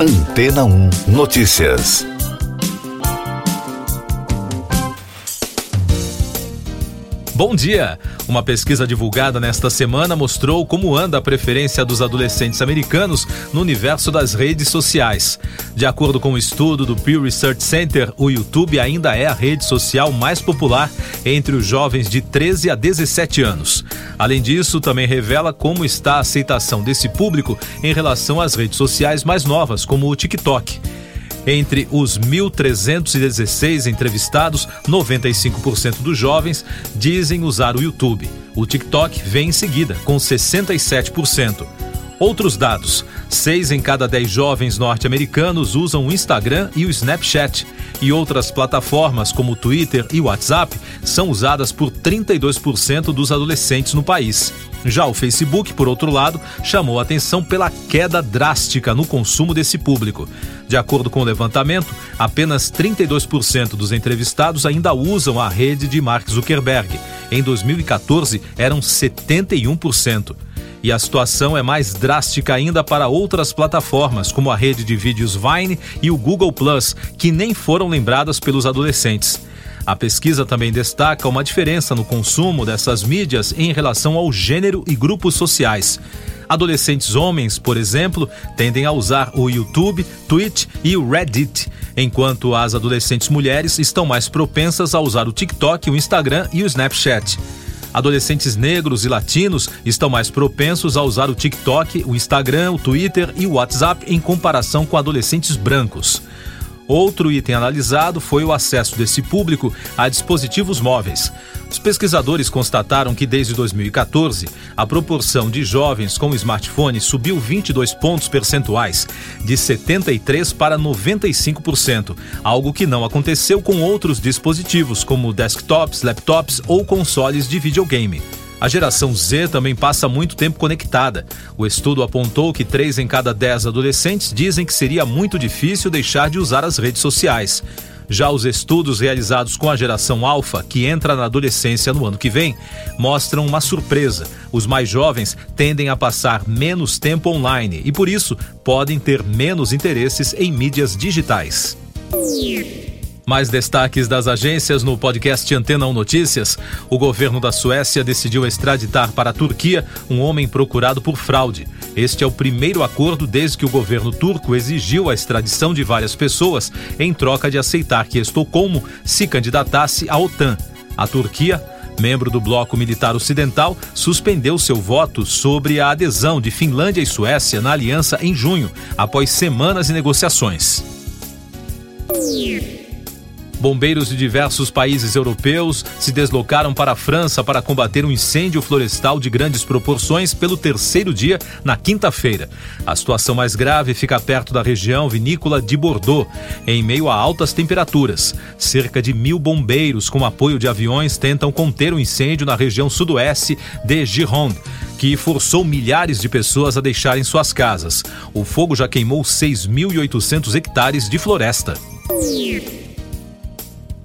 Antena 1 Notícias. Bom dia! Uma pesquisa divulgada nesta semana mostrou como anda a preferência dos adolescentes americanos no universo das redes sociais. De acordo com o um estudo do Pew Research Center, o YouTube ainda é a rede social mais popular entre os jovens de 13 a 17 anos. Além disso, também revela como está a aceitação desse público em relação às redes sociais mais novas, como o TikTok. Entre os 1.316 entrevistados, 95% dos jovens dizem usar o YouTube. O TikTok vem em seguida, com 67%. Outros dados: 6 em cada 10 jovens norte-americanos usam o Instagram e o Snapchat, e outras plataformas como o Twitter e o WhatsApp são usadas por 32% dos adolescentes no país. Já o Facebook, por outro lado, chamou a atenção pela queda drástica no consumo desse público. De acordo com o levantamento, apenas 32% dos entrevistados ainda usam a rede de Mark Zuckerberg. Em 2014, eram 71%. E a situação é mais drástica ainda para outras plataformas, como a rede de vídeos Vine e o Google Plus, que nem foram lembradas pelos adolescentes. A pesquisa também destaca uma diferença no consumo dessas mídias em relação ao gênero e grupos sociais. Adolescentes homens, por exemplo, tendem a usar o YouTube, Twitch e o Reddit, enquanto as adolescentes mulheres estão mais propensas a usar o TikTok, o Instagram e o Snapchat. Adolescentes negros e latinos estão mais propensos a usar o TikTok, o Instagram, o Twitter e o WhatsApp em comparação com adolescentes brancos. Outro item analisado foi o acesso desse público a dispositivos móveis. Os pesquisadores constataram que desde 2014, a proporção de jovens com smartphone subiu 22 pontos percentuais, de 73 para 95%, algo que não aconteceu com outros dispositivos, como desktops, laptops ou consoles de videogame. A geração Z também passa muito tempo conectada. O estudo apontou que 3 em cada 10 adolescentes dizem que seria muito difícil deixar de usar as redes sociais. Já os estudos realizados com a geração alfa, que entra na adolescência no ano que vem, mostram uma surpresa. Os mais jovens tendem a passar menos tempo online e, por isso, podem ter menos interesses em mídias digitais. Mais destaques das agências no podcast Antena 1 Notícias. O governo da Suécia decidiu extraditar para a Turquia um homem procurado por fraude. Este é o primeiro acordo desde que o governo turco exigiu a extradição de várias pessoas em troca de aceitar que Estocolmo se candidatasse à OTAN. A Turquia membro do bloco militar ocidental, suspendeu seu voto sobre a adesão de Finlândia e Suécia na aliança em junho, após semanas de negociações. Bombeiros de diversos países europeus se deslocaram para a França para combater um incêndio florestal de grandes proporções pelo terceiro dia na quinta-feira. A situação mais grave fica perto da região vinícola de Bordeaux, em meio a altas temperaturas. Cerca de mil bombeiros, com apoio de aviões, tentam conter o incêndio na região sudoeste de Gironde que forçou milhares de pessoas a deixarem suas casas. O fogo já queimou 6.800 hectares de floresta.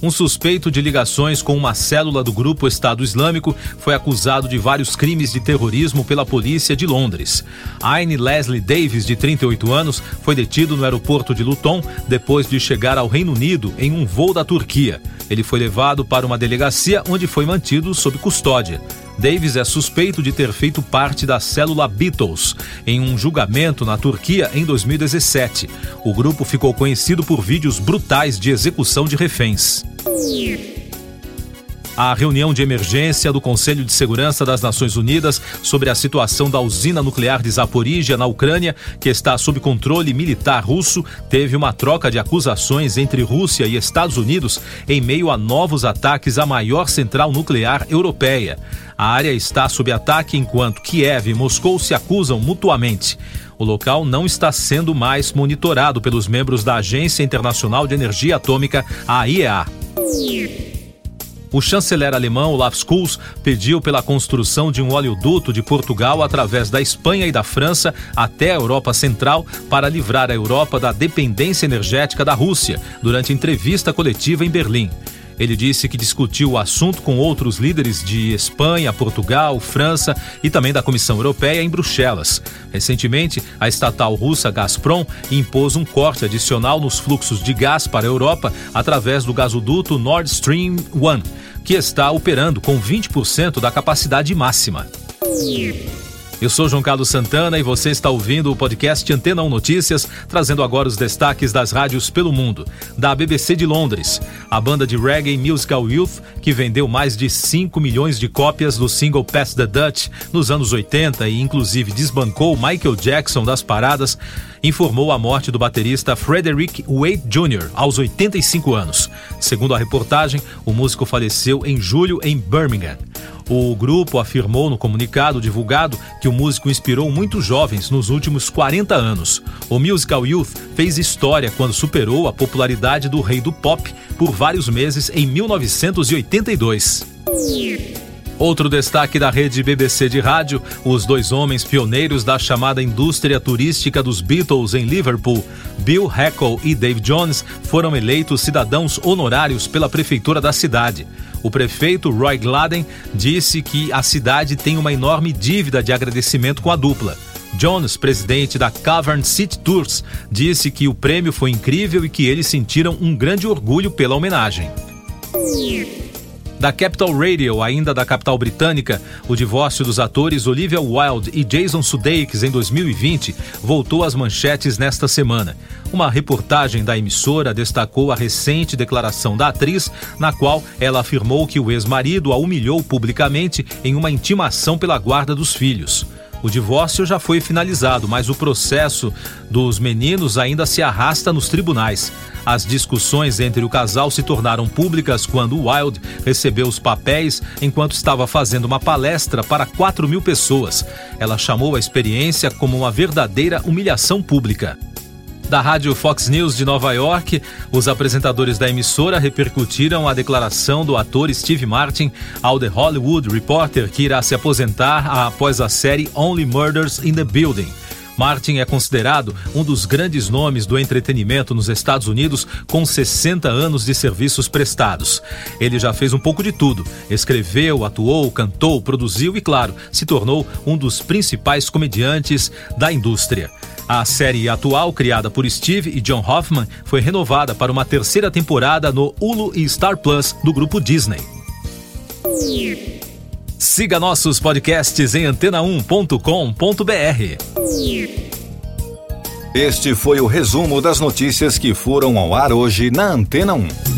Um suspeito de ligações com uma célula do grupo Estado Islâmico foi acusado de vários crimes de terrorismo pela polícia de Londres. Aine Leslie Davis, de 38 anos, foi detido no aeroporto de Luton depois de chegar ao Reino Unido em um voo da Turquia. Ele foi levado para uma delegacia onde foi mantido sob custódia. Davis é suspeito de ter feito parte da célula Beatles em um julgamento na Turquia em 2017. O grupo ficou conhecido por vídeos brutais de execução de reféns. A reunião de emergência do Conselho de Segurança das Nações Unidas sobre a situação da usina nuclear de Zaporizhia, na Ucrânia, que está sob controle militar russo, teve uma troca de acusações entre Rússia e Estados Unidos em meio a novos ataques à maior central nuclear europeia. A área está sob ataque enquanto Kiev e Moscou se acusam mutuamente. O local não está sendo mais monitorado pelos membros da Agência Internacional de Energia Atômica, a IEA. O chanceler alemão Olaf Scholz pediu pela construção de um oleoduto de Portugal através da Espanha e da França até a Europa Central para livrar a Europa da dependência energética da Rússia, durante entrevista coletiva em Berlim. Ele disse que discutiu o assunto com outros líderes de Espanha, Portugal, França e também da Comissão Europeia em Bruxelas. Recentemente, a estatal russa Gazprom impôs um corte adicional nos fluxos de gás para a Europa através do gasoduto Nord Stream 1, que está operando com 20% da capacidade máxima. Eu sou João Carlos Santana e você está ouvindo o podcast Antena 1 Notícias, trazendo agora os destaques das rádios pelo mundo. Da BBC de Londres, a banda de reggae Musical Youth, que vendeu mais de 5 milhões de cópias do single Pass the Dutch nos anos 80 e inclusive desbancou Michael Jackson das paradas, informou a morte do baterista Frederick Wade Jr. aos 85 anos. Segundo a reportagem, o músico faleceu em julho em Birmingham. O grupo afirmou no comunicado divulgado que o músico inspirou muitos jovens nos últimos 40 anos. O Musical Youth fez história quando superou a popularidade do rei do pop por vários meses em 1982. Outro destaque da rede BBC de rádio: os dois homens pioneiros da chamada indústria turística dos Beatles em Liverpool, Bill Hackle e Dave Jones, foram eleitos cidadãos honorários pela prefeitura da cidade. O prefeito Roy Gladden disse que a cidade tem uma enorme dívida de agradecimento com a dupla. Jones, presidente da Cavern City Tours, disse que o prêmio foi incrível e que eles sentiram um grande orgulho pela homenagem. Da Capital Radio, ainda da capital britânica, o divórcio dos atores Olivia Wilde e Jason Sudeikis em 2020 voltou às manchetes nesta semana. Uma reportagem da emissora destacou a recente declaração da atriz, na qual ela afirmou que o ex-marido a humilhou publicamente em uma intimação pela guarda dos filhos. O divórcio já foi finalizado, mas o processo dos meninos ainda se arrasta nos tribunais. As discussões entre o casal se tornaram públicas quando Wilde recebeu os papéis enquanto estava fazendo uma palestra para 4 mil pessoas. Ela chamou a experiência como uma verdadeira humilhação pública. Da rádio Fox News de Nova York, os apresentadores da emissora repercutiram a declaração do ator Steve Martin ao The Hollywood Reporter que irá se aposentar após a série Only Murders in the Building. Martin é considerado um dos grandes nomes do entretenimento nos Estados Unidos, com 60 anos de serviços prestados. Ele já fez um pouco de tudo: escreveu, atuou, cantou, produziu e, claro, se tornou um dos principais comediantes da indústria. A série atual, criada por Steve e John Hoffman, foi renovada para uma terceira temporada no Hulu e Star Plus do grupo Disney. Siga nossos podcasts em antena1.com.br. Este foi o resumo das notícias que foram ao ar hoje na Antena 1.